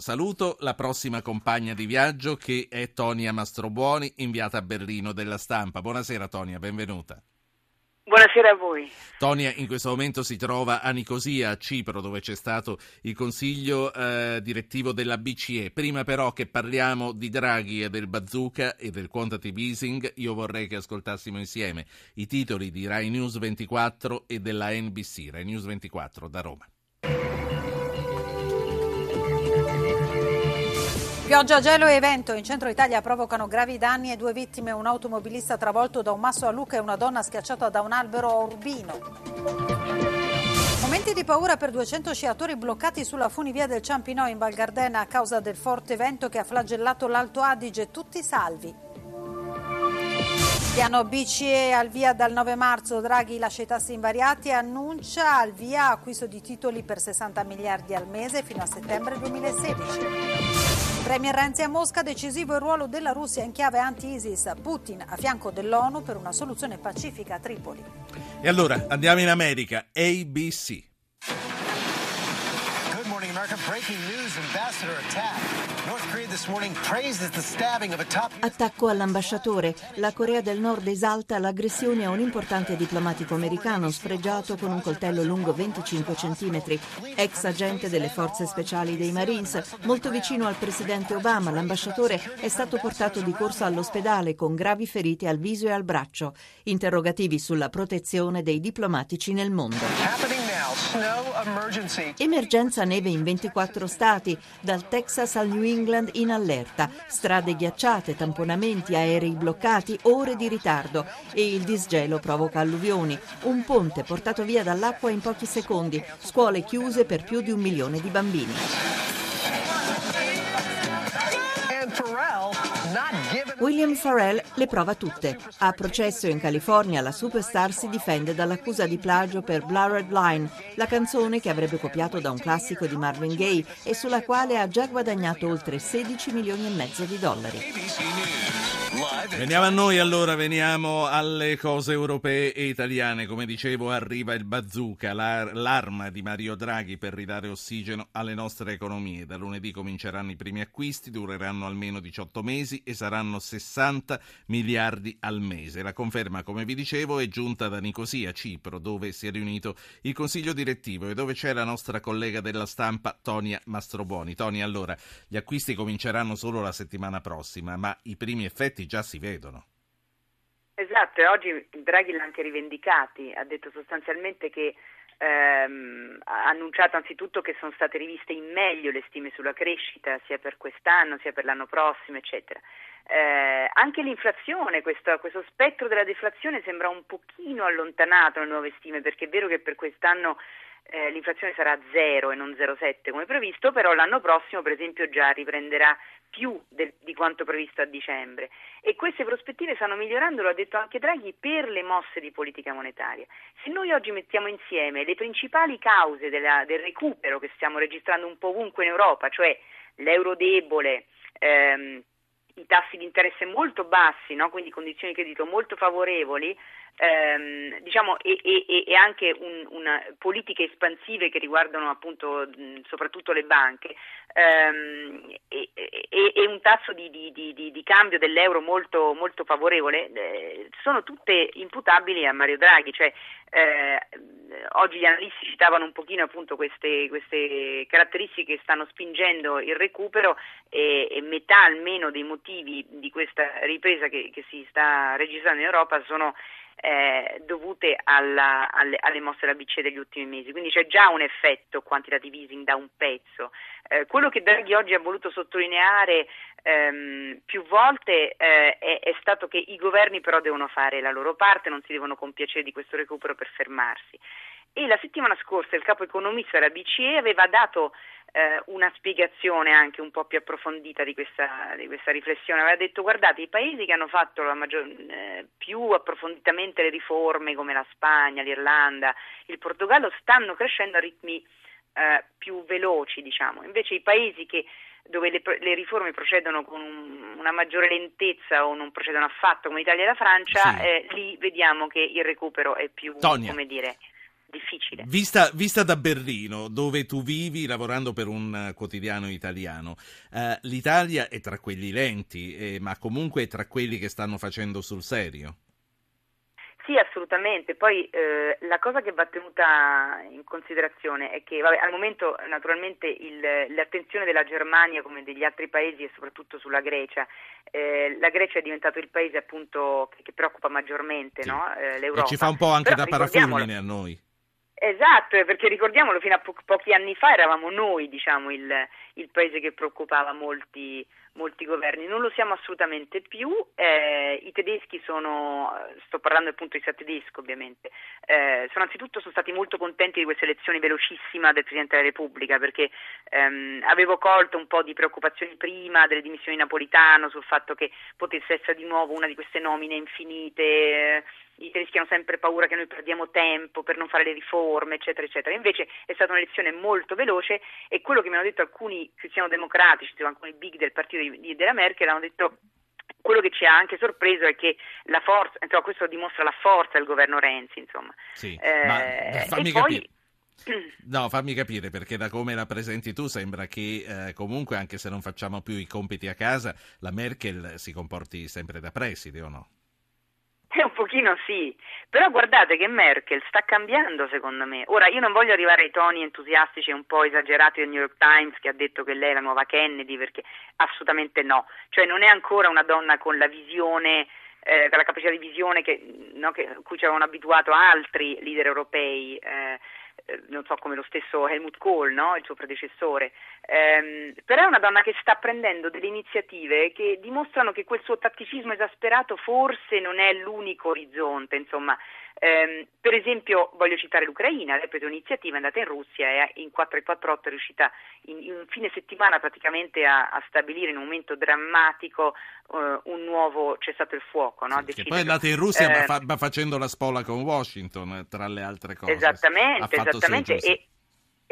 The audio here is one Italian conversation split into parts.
Saluto la prossima compagna di viaggio che è Tonia Mastrobuoni, inviata a Berlino della stampa. Buonasera Tonia, benvenuta. Buonasera a voi. Tonia in questo momento si trova a Nicosia, a Cipro, dove c'è stato il consiglio eh, direttivo della BCE. Prima però che parliamo di Draghi e del bazooka e del quantitative easing, io vorrei che ascoltassimo insieme i titoli di Rai News 24 e della NBC, Rai News 24 da Roma. Pioggia, gelo e vento in centro Italia provocano gravi danni e due vittime, un automobilista travolto da un masso a Luca e una donna schiacciata da un albero a Urbino. Momenti di paura per 200 sciatori bloccati sulla funivia del Ciampino in Val Gardena a causa del forte vento che ha flagellato l'Alto Adige, tutti salvi. Piano BCE al via dal 9 marzo, Draghi lascia i tassi invariati e annuncia al via acquisto di titoli per 60 miliardi al mese fino a settembre 2016. Premier Renzi a Mosca, decisivo il ruolo della Russia in chiave anti-ISIS. Putin a fianco dell'ONU per una soluzione pacifica a Tripoli. E allora andiamo in America. ABC. Attacco all'ambasciatore. La Corea del Nord esalta l'aggressione a un importante diplomatico americano sfregiato con un coltello lungo 25 cm. Ex agente delle forze speciali dei Marines, molto vicino al presidente Obama, l'ambasciatore è stato portato di corsa all'ospedale con gravi ferite al viso e al braccio. Interrogativi sulla protezione dei diplomatici nel mondo. Emergenza neve in 24 stati, dal Texas al New England in allerta, strade ghiacciate, tamponamenti, aerei bloccati, ore di ritardo e il disgelo provoca alluvioni. Un ponte portato via dall'acqua in pochi secondi, scuole chiuse per più di un milione di bambini. William Farrell le prova tutte. A processo in California la superstar si difende dall'accusa di plagio per Blurred Line, la canzone che avrebbe copiato da un classico di Marvin Gaye e sulla quale ha già guadagnato oltre 16 milioni e mezzo di dollari. Veniamo a noi allora, veniamo alle cose europee e italiane. Come dicevo, arriva il bazooka, l'arma di Mario Draghi per ridare ossigeno alle nostre economie. Da lunedì cominceranno i primi acquisti, dureranno almeno 18 mesi e saranno 60 miliardi al mese. La conferma, come vi dicevo, è giunta da Nicosia, Cipro, dove si è riunito il consiglio direttivo e dove c'è la nostra collega della stampa Tonia Mastrobuoni. Tonia, allora, gli acquisti cominceranno solo la settimana prossima, ma i primi effetti già si vedono. Esatto, e oggi Draghi l'ha anche rivendicati, ha detto sostanzialmente che ehm, ha annunciato anzitutto che sono state riviste in meglio le stime sulla crescita sia per quest'anno sia per l'anno prossimo, eccetera. Eh, anche l'inflazione, questo, questo, spettro della deflazione sembra un pochino allontanato nelle nuove stime, perché è vero che per quest'anno eh, l'inflazione sarà 0 e non 0,7 come previsto, però l'anno prossimo per esempio già riprenderà più del, di quanto previsto a dicembre e queste prospettive stanno migliorando, lo ha detto anche Draghi, per le mosse di politica monetaria. Se noi oggi mettiamo insieme le principali cause della, del recupero che stiamo registrando un po' ovunque in Europa, cioè l'euro debole, ehm, di interesse molto bassi, no? quindi condizioni di credito molto favorevoli, ehm, diciamo, e, e, e, anche un, una politiche espansive che riguardano appunto mh, soprattutto le banche ehm, e, e, un tasso di, di, di, di, cambio dell'euro molto, molto favorevole, eh, sono tutte imputabili a Mario Draghi, cioè eh, oggi gli analisti citavano un pochino appunto queste, queste caratteristiche che stanno spingendo il recupero e, e, metà almeno dei motivi di questa ripresa che, che si sta registrando in Europa sono eh, dovute alla, alle, alle, mosse della BCE degli ultimi mesi, quindi c'è già un effetto quantitative easing da un pezzo. Eh, quello che Draghi oggi ha voluto sottolineare ehm, più volte eh, è, è, stato che i governi però devono fare la loro parte, non si devono compiacere di questo recupero per fermarsi. E la settimana scorsa il capo economista della BCE aveva dato eh, una spiegazione anche un po' più approfondita di questa, di questa riflessione. Aveva detto guardate i paesi che hanno fatto maggior, eh, più approfonditamente le riforme come la Spagna, l'Irlanda, il Portogallo stanno crescendo a ritmi eh, più veloci, diciamo. Invece i paesi che, dove le, le, riforme procedono con un, una maggiore lentezza o non procedono affatto come l'Italia e la Francia, sì. eh, lì vediamo che il recupero è più, Tonia. come dire, difficile. Vista, vista, da Berlino, dove tu vivi lavorando per un quotidiano italiano, eh, l'Italia è tra quelli lenti, eh, ma comunque è tra quelli che stanno facendo sul serio. Sì, assolutamente. Poi eh, la cosa che va tenuta in considerazione è che vabbè, al momento naturalmente il, l'attenzione della Germania come degli altri paesi è soprattutto sulla Grecia. Eh, la Grecia è diventato il paese appunto che, che preoccupa maggiormente Sì. no? eh, l'Europa. E ci fa un po' anche Però da parafulmine a noi. Esatto, eh, perché ricordiamolo, fino a po- pochi anni fa eravamo noi, diciamo, il, il paese che preoccupava molti, molti governi. Non lo siamo assolutamente più. eh, I tedeschi sono, sto parlando appunto di Stato tedesco ovviamente, eh, sono anzitutto sono stati molto contenti di questa elezione velocissima del Presidente della Repubblica perché ehm, avevo colto un po' di preoccupazioni prima delle dimissioni di Napolitano sul fatto che potesse essere di nuovo una di queste nomine infinite. eh, i tedeschi hanno sempre paura che noi perdiamo tempo per non fare le riforme, eccetera, eccetera. Invece è stata un'elezione molto veloce e quello che mi hanno detto alcuni cristiano-democratici, cioè alcuni big del partito di, di- della Merkel, hanno detto quello che ci ha anche sorpreso è che la forza, insomma, questo dimostra la forza del governo Renzi, insomma. Sì, Eh, ma fammi poi- capire. No, fammi capire perché da come la presenti tu sembra che eh, comunque anche se non facciamo più i compiti a casa, la Merkel si comporti sempre da preside o no? Eh, un pochino sì, però guardate che Merkel sta cambiando secondo me. Ora io non voglio arrivare ai toni entusiastici e un po' esagerati del New York Times che ha detto che lei è la nuova Kennedy perché assolutamente no, cioè non è ancora una donna con la visione, eh, con la capacità di visione che, no, che- cui ci avevano abituato altri leader europei. eh, non so come lo stesso Helmut Kohl, no? il suo predecessore, Ehm, però è una donna che sta prendendo delle iniziative che dimostrano che quel suo tatticismo esasperato forse non è l'unico orizzonte, insomma, Ehm, per esempio voglio citare l'Ucraina, lei ha preso un'iniziativa, è andata in Russia e in 448 è riuscita in, in un fine settimana praticamente a, a stabilire in un momento drammatico eh, un nuovo cessato il fuoco. No? Sì, poi è andata in Russia ma, Eh, fa- ma facendo la spola con Washington, eh, tra le altre cose. Esattamente, esattamente. E,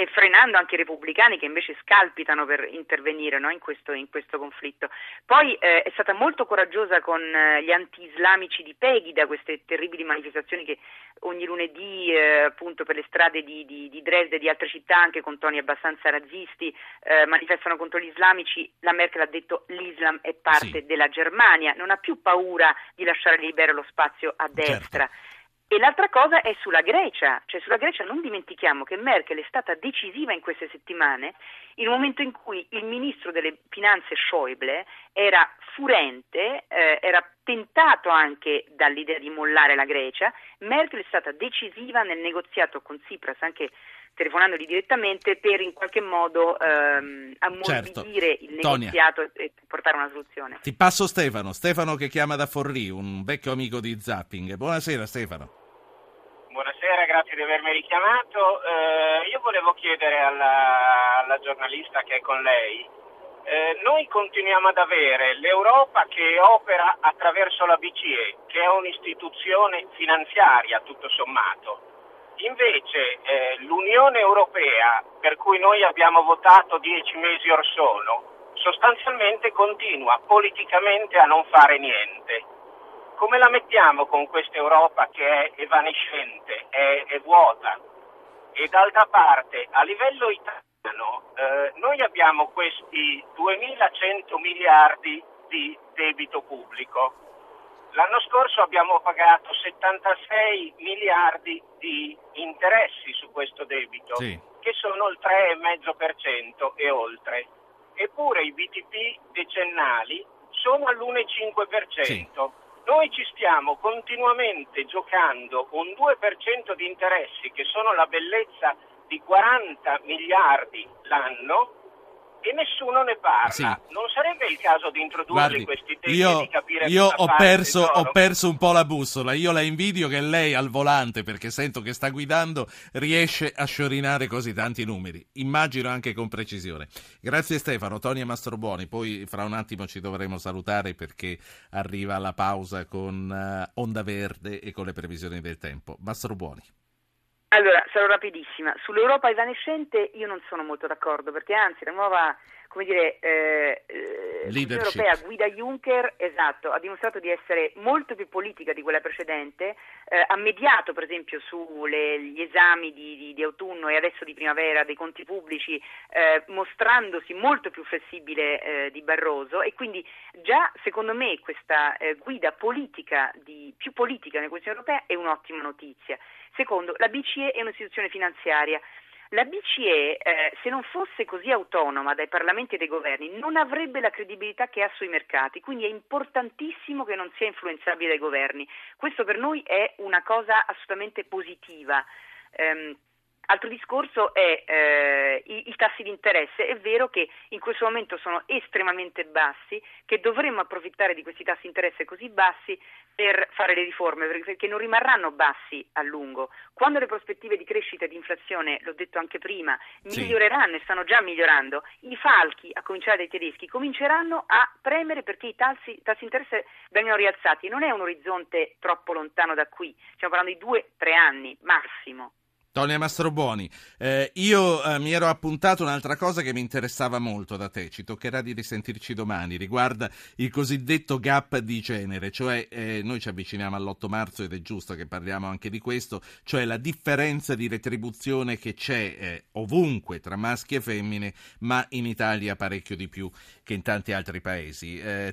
e frenando anche i repubblicani che invece scalpitano per intervenire no, in, questo, in questo conflitto. Poi eh, è stata molto coraggiosa con eh, gli anti-islamici di Pegida, queste terribili manifestazioni che ogni lunedì eh, appunto per le strade di, di, di Dresda e di altre città, anche con toni abbastanza razzisti, eh, manifestano contro gli islamici. La Merkel ha detto l'Islam è parte Sì. della Germania, non ha più paura di lasciare libero lo spazio a Certo. E l'altra cosa è sulla Grecia, cioè sulla Grecia non dimentichiamo che Merkel è stata decisiva in queste settimane, in un momento in cui il ministro delle finanze Schäuble era furente, eh, era tentato anche dall'idea di mollare la Grecia, Merkel è stata decisiva nel negoziato con Tsipras, anche telefonandogli direttamente, per in qualche modo ehm, ammorbidire il Tonia. negoziato e portare una soluzione. Ti passo Stefano, Stefano che chiama da Forlì, un vecchio amico di Zapping. Buonasera Stefano. Buonasera, grazie di avermi richiamato. Eh, io volevo chiedere alla, alla giornalista che è con lei, eh, noi continuiamo ad avere l'Europa che opera attraverso la BCE, che è un'istituzione finanziaria tutto sommato. Invece eh, l'Unione Europea, per cui noi abbiamo votato dieci mesi or sono, sostanzialmente continua politicamente a non fare niente come la mettiamo con questa Europa che è evanescente, è, è vuota? E d'altra parte, a livello italiano, eh, noi abbiamo questi 2100 miliardi di debito pubblico. L'anno scorso abbiamo pagato 76 miliardi di interessi su questo debito, Sì. che sono il 3,5% e oltre. Eppure i BTP decennali sono all'1,5%. Sì. Noi ci stiamo continuamente giocando un 2% di interessi che sono la bellezza di 40 miliardi l'anno e nessuno ne parla. Sì. Non sarebbe il caso di introdurli Guardi, questi temi e io, di capire io ho, perso, ho perso un po' la bussola. Io la invidio che lei al volante, perché sento che sta guidando, riesce a sciorinare così tanti numeri. Immagino anche con precisione. Grazie Stefano, Tony e Mastrobuoni. Poi fra un attimo ci dovremo salutare perché arriva la pausa con eh, Onda Verde e con le previsioni del tempo. Mastrobuoni. Allora, sarò rapidissima. Sull'Europa evanescente io non sono molto d'accordo, perché anzi la nuova, come dire, eh, eh, Commissione Europea guida Juncker, esatto, ha dimostrato di essere molto più politica di quella precedente, eh, ha mediato per esempio sugli esami di, di, di, autunno e adesso di primavera dei conti pubblici, eh, mostrandosi molto più flessibile eh, di Barroso e quindi già secondo me questa eh, guida politica di, più politica nella Commissione Europea è un'ottima notizia. Secondo, la BCE è un'istituzione finanziaria. La BCE, eh, se non fosse così autonoma dai parlamenti e dai governi, non avrebbe la credibilità che ha sui mercati, quindi è importantissimo che non sia influenzabile dai governi. Questo per noi è una cosa assolutamente positiva. Um, Altro discorso è eh, i, i, tassi di interesse. È vero che in questo momento sono estremamente bassi, che dovremmo approfittare di questi tassi di interesse così bassi per fare le riforme, perché non rimarranno bassi a lungo. Quando le prospettive di crescita e di inflazione, l'ho detto anche prima, miglioreranno e stanno già migliorando, i falchi, a cominciare dai tedeschi, cominceranno a premere perché i tassi, tassi di interesse vengano rialzati. Non è un orizzonte troppo lontano da qui, stiamo parlando di due, tre anni massimo. Tonia Mastrobuoni, eh, io eh, mi ero appuntato un'altra cosa che mi interessava molto da te, ci toccherà di risentirci domani, riguarda il cosiddetto gap di genere, cioè eh, noi ci avviciniamo all'8 marzo ed è giusto che parliamo anche di questo, cioè la differenza di retribuzione che c'è eh, ovunque tra maschi e femmine, ma in Italia parecchio di più che in tanti altri paesi. Eh,